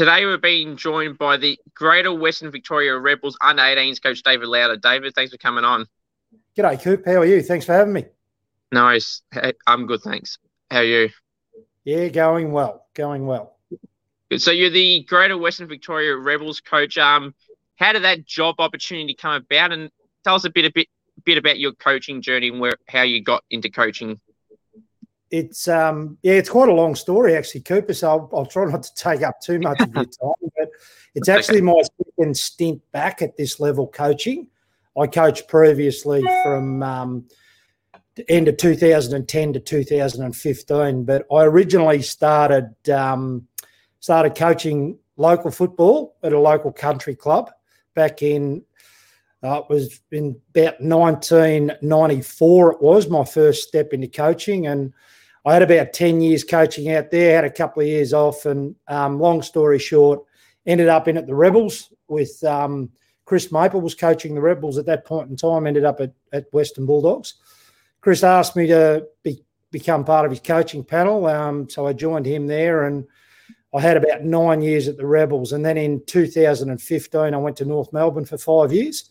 Today we're being joined by the Greater Western Victoria Rebels under 18s coach David Loader. David, thanks for coming on. G'day, Coop. How are you? Thanks for having me. Nice. I'm good, thanks. How are you? Yeah, going well. Going well. Good. So you're the Greater Western Victoria Rebels coach. Um, how did that job opportunity come about? And tell us a bit, a bit, bit about your coaching journey and where how you got into coaching. It's um yeah, it's quite a long story actually, Cooper. So I'll, I'll try not to take up too much of your time, but it's actually my second stint back at this level coaching. I coached previously from um, the end of 2010 to 2015, but I originally started um, started coaching local football at a local country club back in uh, it was in about 1994 it was my first step into coaching and i had about 10 years coaching out there had a couple of years off and um, long story short ended up in at the rebels with um, chris maple was coaching the rebels at that point in time ended up at, at western bulldogs chris asked me to be, become part of his coaching panel um, so i joined him there and I had about nine years at the Rebels, and then in 2015, I went to North Melbourne for five years.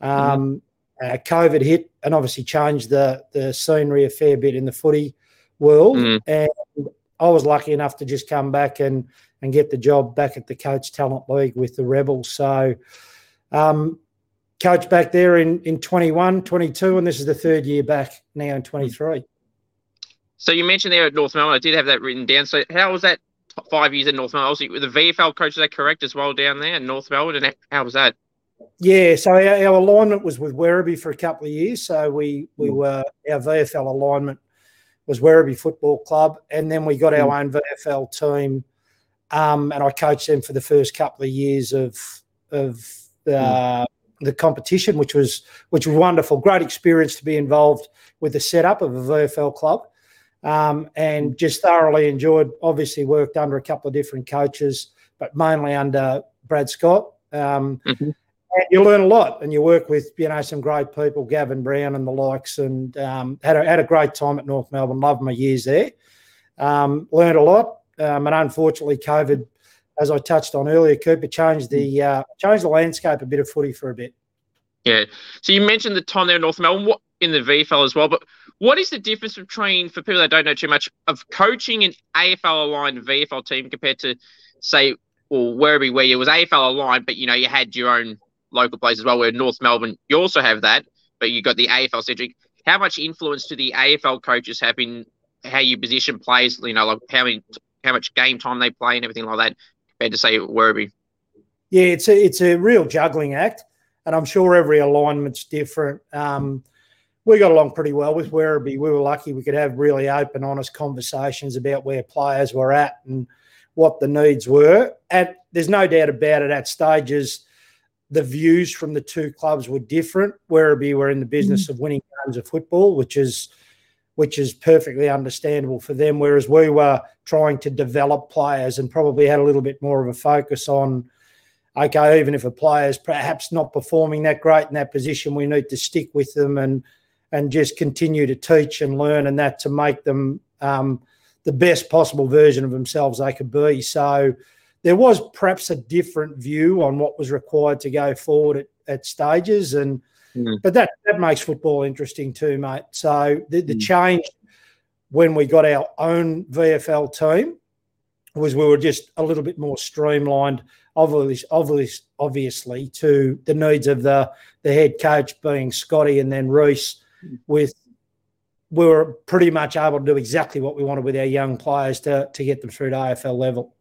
Um, mm-hmm. uh, COVID hit and obviously changed the the scenery a fair bit in the footy world, mm-hmm. and I was lucky enough to just come back and and get the job back at the Coates Talent League with the Rebels. So, um, coach back there in in 21, 22, and this is the third year back now in 23. So you mentioned there at North Melbourne, I did have that written down. So how was that five years at North Melbourne. Also, the VFL coach, is that correct as well down there in North Melbourne? And how was that? Yeah, so our, our, alignment was with Werribee for a couple of years. So we we mm. were our VFL alignment was Werribee Football Club, and then we got our mm. own VFL team, um, and I coached them for the first couple of years of of uh, mm. the competition, which was which was wonderful, great experience to be involved with the setup of a VFL club um, and mm. just thoroughly enjoyed. Obviously, worked under a couple of different coaches, but mainly under Brad Scott. Um, mm-hmm. And you learn a lot, and you work with you know some great people, Gavin Brown and the likes, and um, had a, had a great time at North Melbourne. Loved my years there. Um, learned a lot, um, and unfortunately, COVID, as I touched on earlier, Cooper changed the uh, changed the landscape a bit of footy for a bit. Yeah. So you mentioned the time there in North Melbourne. What in the VFL as well. But what is the difference between, for people that don't know too much, of coaching an AFL aligned VFL team compared to, say, or Werribee, where it was AFL aligned, but you know you had your own local players as well. Where North Melbourne, you also have that, but you've got the AFL centric. How much influence do the AFL coaches have in how you position players? You know, like how many, how much game time they play and everything like that, compared to say Werribee. Yeah, it's a it's a real juggling act, and I'm sure every alignment's different. Um, we got along pretty well with Werribee. We were lucky we could have really open, honest conversations about where players were at and what the needs were. And there's no doubt about it at stages, the views from the two clubs were different. Werribee were in the business mm. of winning games of football, which is which is perfectly understandable for them. Whereas we were trying to develop players and probably had a little bit more of a focus on okay, even if a player is perhaps not performing that great in that position, we need to stick with them and and just continue to teach and learn and that to make them um, the best possible version of themselves they could be. So there was perhaps a different view on what was required to go forward at, at stages and mm. but that that makes football interesting too, mate. So the, the mm. change when we got our own VFL team was we were just a little bit more streamlined, obviously, obviously, obviously to the needs of the the head coach being Scotty and then Rhyce with we were pretty much able to do exactly what we wanted with our young players to to get them through to AFL level.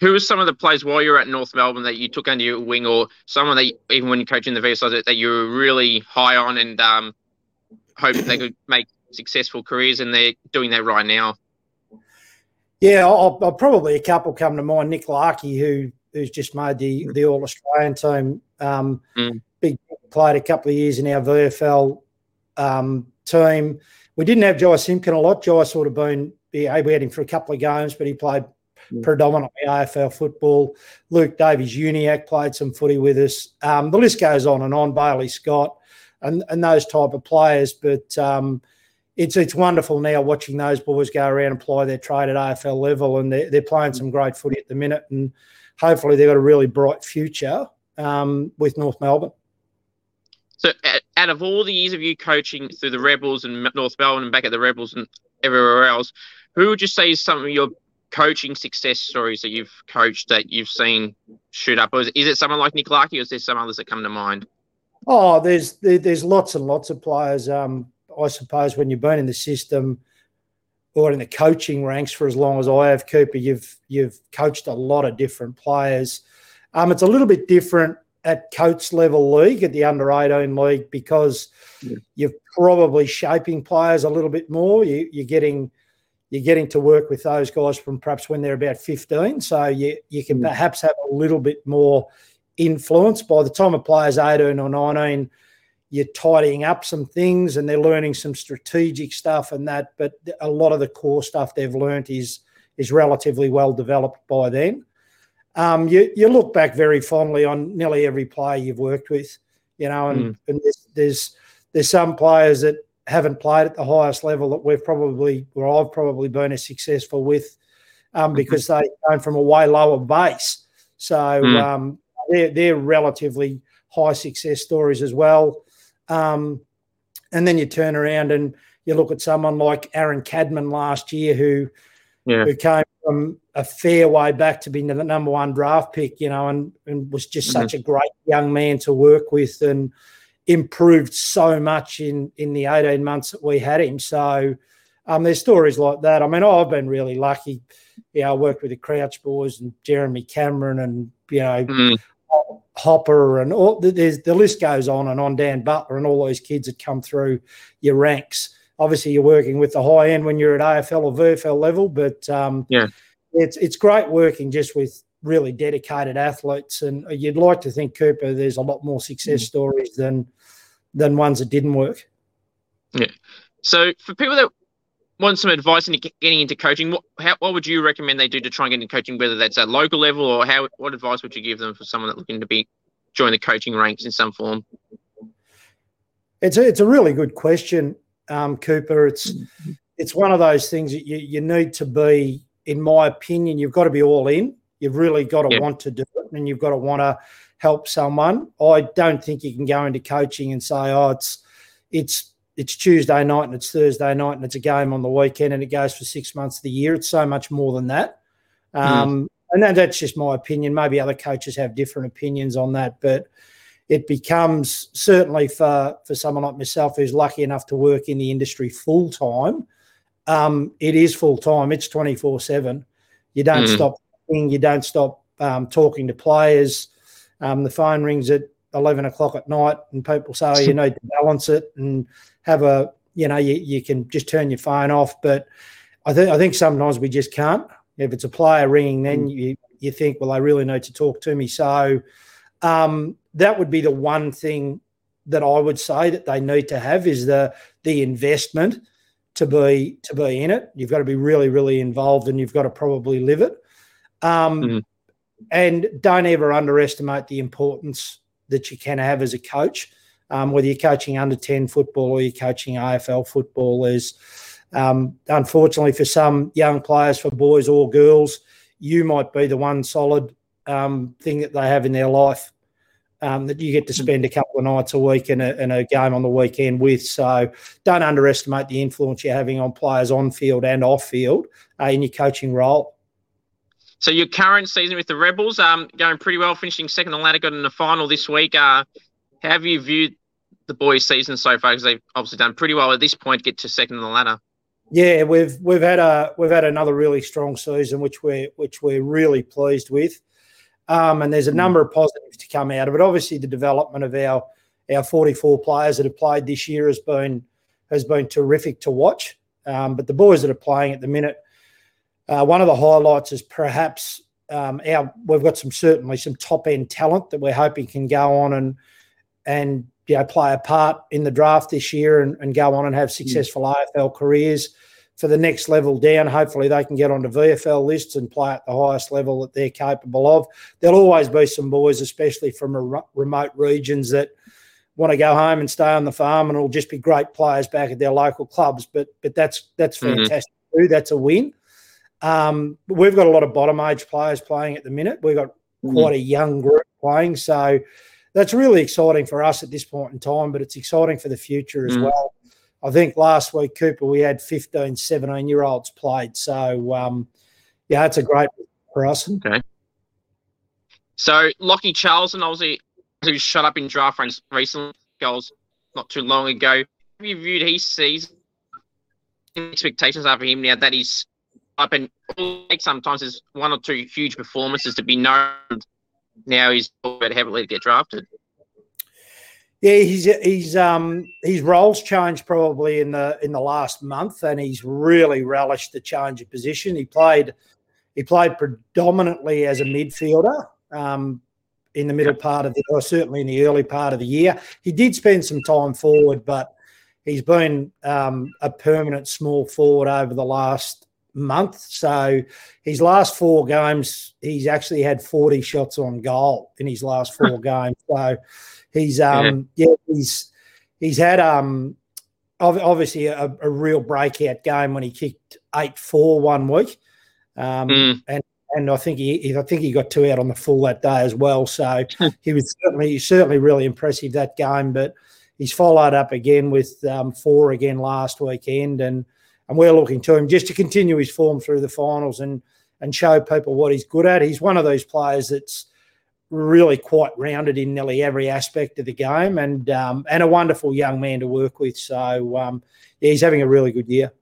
Who were some of the players while you were at North Melbourne that you took under your wing, or someone that even when coaching the VFL that, that you were really high on and um, hoped they could make successful careers, and they're doing that right now? Yeah, I'll, I'll probably a couple come to mind. Nick Larkey, who who's just made the the All Australian team. Um, mm. Big played a couple of years in our VFL um, team. We didn't have Jai Simpkin a lot. Jai sort of been, yeah, we had him for a couple of games, but he played mm. predominantly AFL football. Luke Davies Uniacke played some footy with us. Um, the list goes on and on. Bailey Scott and, and those type of players. But um, it's it's wonderful now watching those boys go around and play their trade at AFL level, and they're, they're playing some great footy at the minute, and hopefully they've got a really bright future um, with North Melbourne. So, out of all the years of you coaching through the Rebels and North Melbourne and back at the Rebels and everywhere else, who would you say is some of your coaching success stories that you've coached that you've seen shoot up? Or is, is it someone like Nick Larkey, or is there some others that come to mind? Oh, there's there, there's lots and lots of players. Um, I suppose when you've been in the system or in the coaching ranks for as long as I have, Cooper, you've you've coached a lot of different players. Um, it's a little bit different at coach level league at the under 18 league because yeah. you're probably shaping players a little bit more. You, you're getting you're getting to work with those guys from perhaps when they're about 15. So you you can yeah. perhaps have a little bit more influence. By the time a player's 18 or 19, you're tidying up some things and they're learning some strategic stuff and that. But a lot of the core stuff they've learned is is relatively well developed by then. Um, you you look back very fondly on nearly every player you've worked with, you know, and, mm. and there's, there's there's some players that haven't played at the highest level that we've probably or I've probably been as successful with um, mm-hmm. because they came from a way lower base. So mm. um, they're, they're relatively high success stories as well. Um, and then you turn around and you look at someone like Aaron Cadman last year, who yeah. who came from a fair way back to being the number one draft pick, you know, and, and was just mm-hmm. such a great young man to work with and improved so much in in the 18 months that we had him. So um, there's stories like that. I mean, I've been really lucky. Yeah, I worked with the Crouch boys and Jeremy Cameron and you know mm. Hopper and all there's the list goes on and on. Dan Butler and all those kids that come through your ranks. Obviously, you're working with the high end when you're at AFL or VFL level, but um, yeah, it's it's great working just with really dedicated athletes. And you'd like to think Cooper, there's a lot more success mm. stories than than ones that didn't work. Yeah. So for people that want some advice in getting into coaching, what how, what would you recommend they do to try and get into coaching, whether that's at local level or how what advice would you give them for someone that's looking to be join the coaching ranks in some form? It's a, it's a really good question, um, Cooper. It's it's one of those things that you, you need to be, in my opinion, you've got to be all in. You've really got to yeah. want to do it, and you've got to want to help someone. I don't think you can go into coaching and say, "Oh, it's it's it's Tuesday night and it's Thursday night and it's a game on the weekend and it goes for six months of the year. It's so much more than that. Hmm. Um, mm. And that, that's just my opinion. Maybe other coaches have different opinions on that, but it becomes certainly for for someone like myself who's lucky enough to work in the industry full time. Um, it is full time. It's twenty four seven. You don't mm. stop. Thinking, you don't stop um, talking to players. Um, the phone rings at 11 o'clock at night and people say oh, you need to balance it and have a you know you, you can just turn your phone off. But i think i think sometimes we just can't. If it's a player ringing then mm. you you think well they really need to talk to me. So um, that would be the one thing that i would say that they need to have is the the investment to be to be in it. You've got to be really really involved and you've got to probably live it um, mm. and don't ever underestimate the importance that you can have as a coach um, whether you're coaching under 10 football or you're coaching AFL football. is um, unfortunately, for some young players, for boys or girls, you might be the one solid um, thing that they have in their life um, that you get to spend a couple of nights a week in a, in a, game on the weekend with. So don't underestimate the influence you're having on players on field and off field uh, in your coaching role. So your current season with the Rebels, um, going pretty well, finishing second on the ladder, got in the final this week. Uh, how have you viewed the boys' season so far? Because they've obviously done pretty well at this point, get to second on the ladder. Yeah, we've we've had a we've had another really strong season, which we're which we're really pleased with. Um, and there's a hmm. number of positives to come out of it. Obviously, the development of our our 44 players that have played this year has been has been terrific to watch. Um, but the boys that are playing at the minute, uh, one of the highlights is perhaps um, our we've got some certainly some top end talent that we're hoping can go on and and you know play a part in the draft this year and, and go on and have successful mm. AFL careers for the next level down. Hopefully, they can get onto VFL lists and play at the highest level that they're capable of. There'll always be some boys, especially from remote regions, that want to go home and stay on the farm, and it'll just be great players back at their local clubs. But but that's that's mm-hmm. fantastic mm-hmm. too. That's a win. Um, we've got a lot of bottom age players playing at the minute. We've got mm-hmm. quite a young group playing, so that's really exciting for us at this point in time. But it's exciting for the future as mm-hmm. well. I think last week, Cooper, we had 15, 17 year olds played. So, um, yeah, it's a great for us. Okay. So, Lachie Charleson, obviously, who shut up in draft runs recently, goals not too long ago. Have you viewed his season? Expectations are for him now that he's up and sometimes there's one or two huge performances to be known. Now he's about heavily to get drafted. Yeah, he's he's um his roles changed probably in the in the last month, and he's really relished the change of position. He played he played predominantly as a midfielder um, in the middle part of the, or certainly in the early part of the year. He did spend some time forward, but he's been um, a permanent small forward over the last month. So his last four games, he's actually had 40 shots on goal in his last four games. So He's um yeah, yeah he's he's had um obviously a, a, real breakout game when he kicked eight four one week, um, mm. and and I think he I think he got two out on the full that day as well. So he was certainly certainly really impressive that game. But he's followed up again with um, four again last weekend, and and we're looking to him just to continue his form through the finals and and show people what he's good at. He's one of those players that's really quite rounded in nearly every aspect of the game, and um, and a wonderful young man to work with. So um, yeah, he's having a really good year.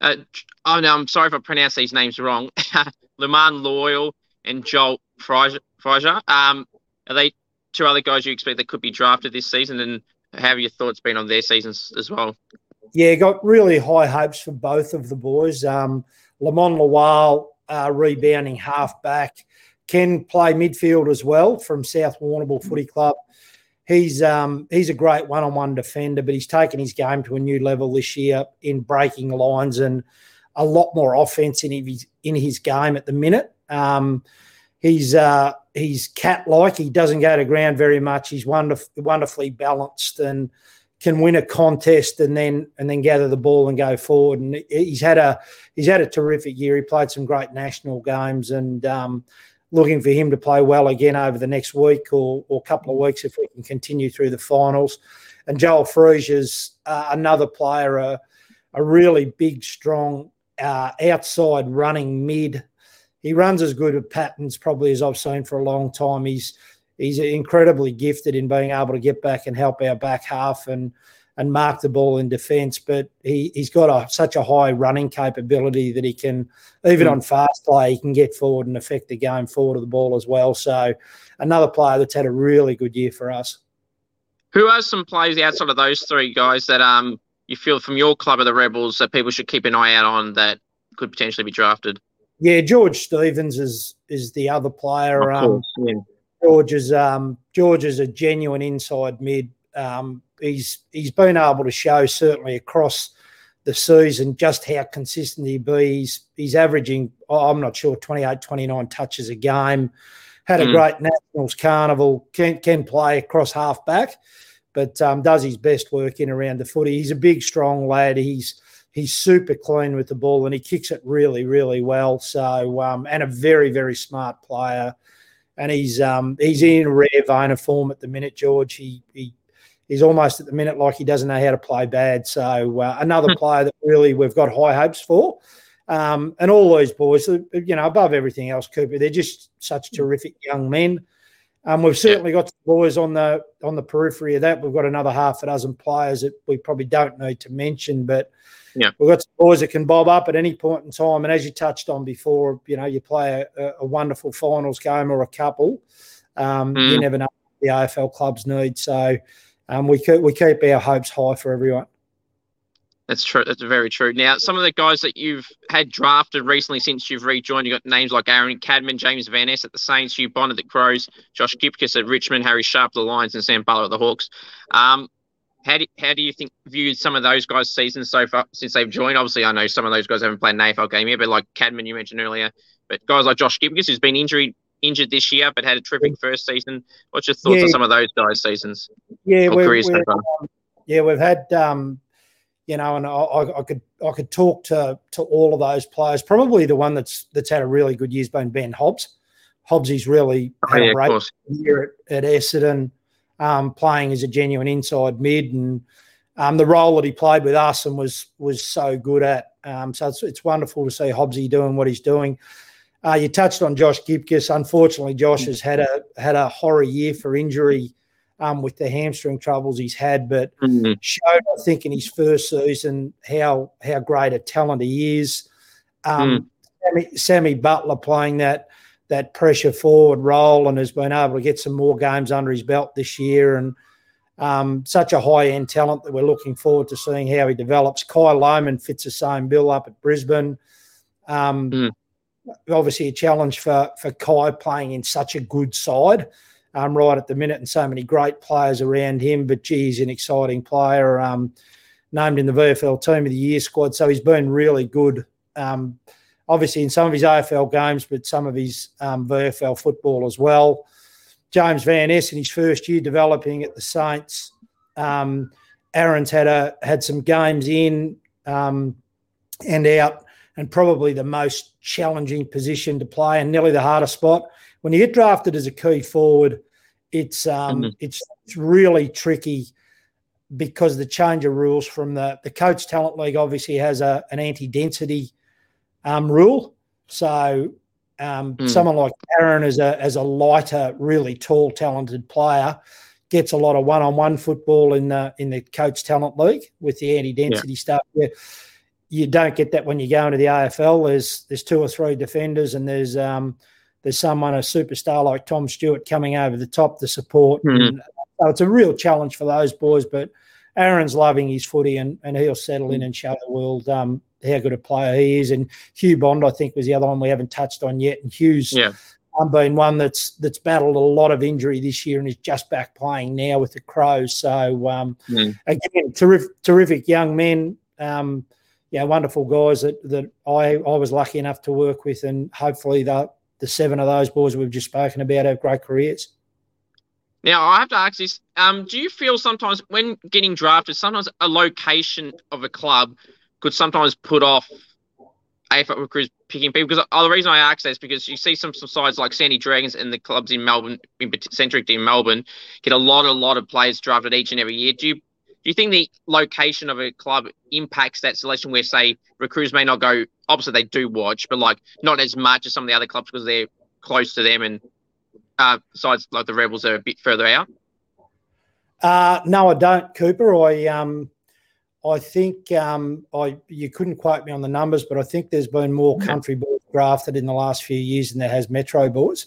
Uh, oh no, I'm sorry if I pronounce these names wrong. Lamont Lawal and Joel Freijah. Um, are they two other guys you expect that could be drafted this season? And have your thoughts been on their seasons as well? Yeah, got really high hopes for both of the boys. Um, Lamont Lawal, uh, rebounding halfback can play midfield as well from South Warrnambool Footy Club. He's um, he's a great one-on-one defender, but he's taken his game to a new level this year in breaking lines and a lot more offense in his in his game at the minute. Um, he's uh, he's cat-like. He doesn't go to ground very much. He's wonderful, wonderfully balanced and can win a contest and then and then gather the ball and go forward. And he's had a he's had a terrific year. He played some great national games and um, looking for him to play well again over the next week or, or couple of weeks if we can continue through the finals. And Joel Freijah's uh, another player, a, a really big, strong uh, outside running mid. He runs as good at patterns probably as I've seen for a long time. He's he's incredibly gifted in being able to get back and help our back half and and mark the ball in defence. But he, he's got a, such a high running capability that he can, even mm. on fast play, he can get forward and affect the game forward of the ball as well. So another player that's had a really good year for us. Who are some players outside of those three guys that um you feel from your club of the Rebels that people should keep an eye out on that could potentially be drafted? Yeah, George Stevens is is the other player. Um, yeah. George is um, George is a genuine inside mid. Um, he's he's been able to show certainly across the season just how consistent he be. He's, he's averaging, oh, I'm not sure, 28, 29 touches a game. Had a mm. great Nationals carnival, can, can play across half back, but um, does his best work in around the footy. He's a big, strong lad. He's he's super clean with the ball and he kicks it really, really well. So um, and a very, very smart player. And he's um, he's in a rare vein of form at the minute, George. He he he's almost at the minute like he doesn't know how to play bad. So uh, another hmm. player that really we've got high hopes for. Um, and all those boys, uh, you know, above everything else, Cooper, they're just such hmm. terrific young men. Um, we've certainly got boys on the on the periphery of that. We've got another half a dozen players that we probably don't need to mention, but yeah. we've got some boys that can bob up at any point in time. And as you touched on before, you know, you play a, a wonderful finals game or a couple, um, mm. you never know the AFL clubs need. So um, we keep, we keep our hopes high for everyone. That's true. That's very true. Now, some of the guys that you've had drafted recently since you've rejoined, you've got names like Aaron Cadman, James Van Es at the Saints, Hugh Bond at the Crows, Josh Gibcus at Richmond, Harry Sharp at the Lions, and Sam Butler at the Hawks. Um, how do, how do you think viewed some of those guys' seasons so far since they've joined? Obviously, I know some of those guys haven't played an AFL game yet, but like Cadman, you mentioned earlier, but guys like Josh Gibcus, who's been injured injured this year but had a terrific first season. What's your thoughts yeah. on some of those guys' seasons? Yeah, we're, we're, um, yeah, we've had um, you know, and I, I, could I could talk to to all of those players. Probably the one that's that's had a really good year's been Ben Hobbs. Hobbsy's really oh, had yeah, a great year at, at Essendon, um, playing as a genuine inside mid, and um, the role that he played with us and was was so good at. Um, so it's, it's wonderful to see Hobbsy doing what he's doing. Uh, you touched on Josh Gibcus. Unfortunately, Josh has had a had a horror year for injury um, with the hamstring troubles he's had, but mm-hmm. showed I think in his first season how how great a talent he is. Um, mm. Sammy, Sammy, Butler playing that that pressure forward role and has been able to get some more games under his belt this year and um, such a high end talent that we're looking forward to seeing how he develops. Kai Lohmann fits the same bill up at Brisbane. Um, mm obviously a challenge for for Kai playing in such a good side um, right at the minute, and so many great players around him. But geez, an exciting player, um, named in the VFL Team of the Year squad. So he's been really good. Obviously in some of his AFL games, but some of his um, VFL football as well. James Van Es in his first year developing at the Saints. Um, Aaron's had a had some games in um, and out and probably the most challenging position to play and nearly the hardest spot. When you get drafted as a key forward, it's um, mm-hmm. it's, it's really tricky because the change of rules from the the Coates talent league obviously has a an anti density um, rule. So um, mm. someone like Aaron as a as a lighter, really tall, talented player gets a lot of one on one football in the in the Coates talent league with the anti density yeah. stuff. Yeah you don't get that when you go into the AFL. There's there's two or three defenders, and there's um, there's someone a superstar like Tom Stewart coming over the top to support. Mm-hmm. And, so it's a real challenge for those boys. But Aaron's loving his footy, and, and he'll settle in and show the world um, how good a player he is. And Hugh Bond, I think, was the other one we haven't touched on yet. And Hugh's yeah. um, been one that's that's battled a lot of injury this year and is just back playing now with the Crows. So um, mm. again, terrific, terrific young men. Um, yeah, wonderful guys that that I I was lucky enough to work with, and hopefully the the seven of those boys we've just spoken about have great careers. Now I have to ask this: um, Do you feel sometimes when getting drafted, sometimes a location of a club could sometimes put off AFL recruits picking people? Because uh, the reason I ask that is because you see some, some sides like Sandy Dragons and the clubs in Melbourne, in centric in Melbourne, get a lot, a lot of players drafted each and every year. Do you do you think the location of a club impacts that selection where, say, recruits may not go, obviously they do watch, but like not as much as some of the other clubs because they're close to them and uh, besides like the Rebels are a bit further out? Uh, no, I don't, Cooper. I um, I think um, I you couldn't quote me on the numbers, but I think there's been more country boys drafted in the last few years than there has metro boys.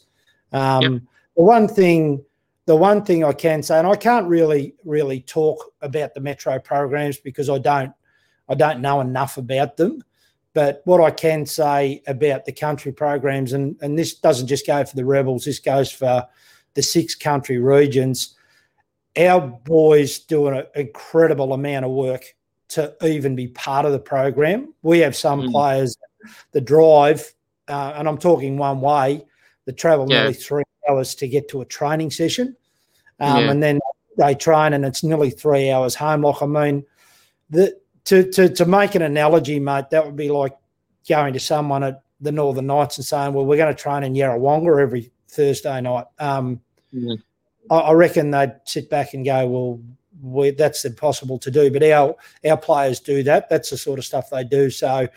Um, yep. The one thing the one thing I can say, and I can't really really talk about the metro programs because I don't I don't know enough about them. But what I can say about the country programs, and, and this doesn't just go for the rebels, this goes for the six country regions. Our boys do an incredible amount of work to even be part of the program. We have some mm. players that drive, uh, and I'm talking one way, that travel yeah. nearly three hours to get to a training session. Um, yeah. And then they train and it's nearly three hours home. Like, I mean, the, to, to, to make an analogy, mate, that would be like going to someone at the Northern Knights and saying, well, we're going to train in Yarrawonga every Thursday night. Um, mm-hmm. I, I, reckon they'd sit back and go, well, we, that's impossible to do. But our our players do that. That's the sort of stuff they do. So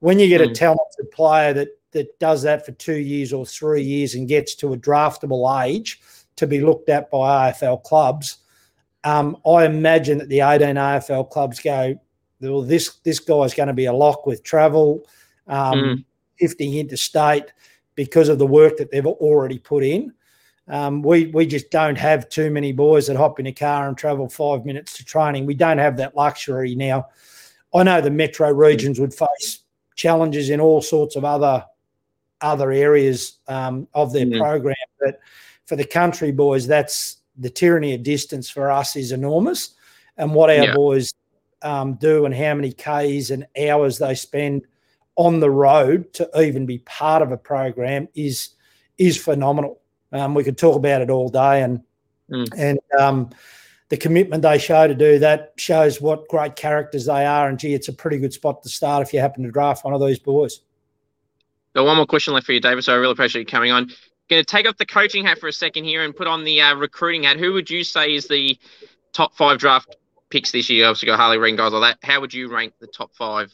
when you get mm. a talented player that that does that for two years or three years and gets to a draftable age to be looked at by AFL clubs, um, I imagine that the 18 AFL clubs go, well, this this guy's going to be a lock with travel, um, mm. 50 interstate because of the work that they've already put in. Um, we we just don't have too many boys that hop in a car and travel five minutes to training. We don't have that luxury now. I know the metro regions would face challenges in all sorts of other other areas um, of their mm. program. But for the country boys, that's the tyranny of distance for us is enormous. And what our yeah. boys um, do and how many Ks and hours they spend on the road to even be part of a program is is phenomenal. Um, we could talk about it all day, and mm. and um, the commitment they show to do that shows what great characters they are. And gee, it's a pretty good spot to start if you happen to draft one of these boys. Got one more question left for you, David. So I really appreciate you coming on. Going to take off the coaching hat for a second here and put on the uh, recruiting hat. Who would you say is the top five draft picks this year? Obviously, got Harley Reid guys like that. How would you rank the top five?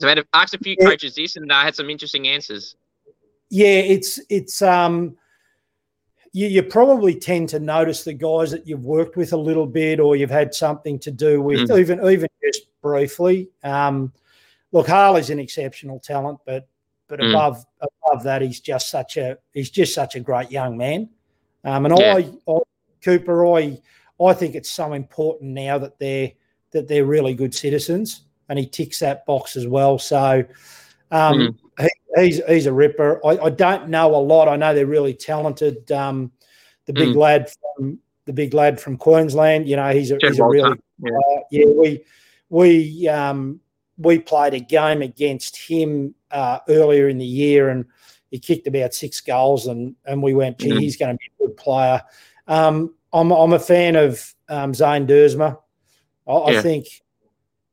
So I had asked a few coaches this and uh, had some interesting answers. Yeah, it's it's um you, you probably tend to notice the guys that you've worked with a little bit or you've had something to do with, mm. even even just briefly. Um, look, Harley's an exceptional talent, but but mm. above above that, he's just such a he's just such a great young man. Um, and yeah. I, I, Cooper, I I think it's so important now that they're that they're really good citizens, and he ticks that box as well. So. Um, mm he, he's he's a ripper. I, I, don't know a lot. I know they're really talented. Um, the big mm. lad from the big lad from Queensland. You know, he's a, he's a really yeah. Uh, yeah. We we um, we played a game against him uh, earlier in the year, and he kicked about six goals, and and we went, gee, mm. he's going to be a good player. Um, I'm I'm a fan of um, Zane Duursma. I, yeah. I think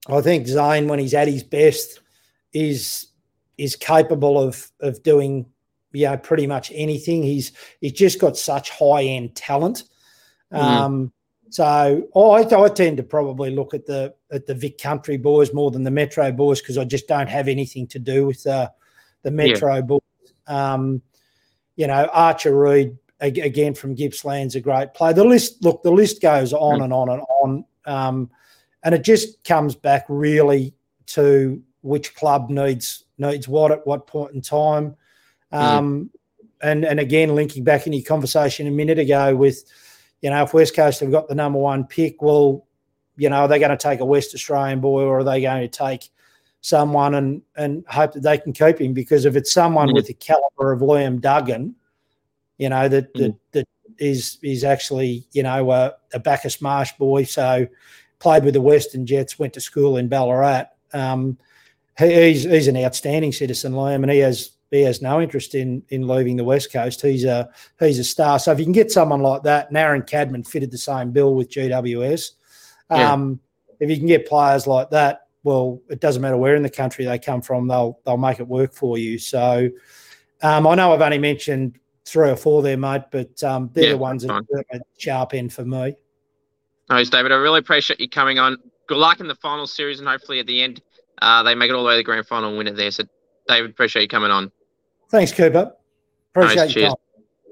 I think Zane, when he's at his best, is is capable of of doing you know pretty much anything. He's he's just got such high end talent. Mm. Um, so I, I tend to probably look at the at the Vic Country boys more than the Metro boys because I just don't have anything to do with the the Metro yeah. boys. Um, you know, Archer Reid again from Gippsland's a great play. The list look the list goes on mm. and on and on, um, and it just comes back really to which club needs needs what at what point in time. Hmm. Um, mm. And and again, linking back in your conversation a minute ago with, you know, if West Coast have got the number one pick, well, you know, are they going to take a West Australian boy or are they going to take someone and and hope that they can keep him? Because if it's someone mm. with the caliber of Liam Duggan, you know, that mm. that, that is is actually, you know, a, a Bacchus Marsh boy, so played with the Western Jets, went to school in Ballarat. Um, he's he's an outstanding citizen, Liam, and he has he has no interest in in leaving the West Coast. He's a he's a star. So if you can get someone like that, Aaron Cadman fitted the same bill with GWS. Yeah. Um, if you can get players like that, well, it doesn't matter where in the country they come from, they'll they'll make it work for you. So um, I know I've only mentioned three or four there, mate, but um, they're yeah, the ones that are at sharp end for me. Nice, David. I really appreciate you coming on. Good luck in the final series and hopefully at the end uh, they make it all the way to the grand final and win it there. So, David, appreciate you coming on. Thanks, Cooper. Appreciate nice, you.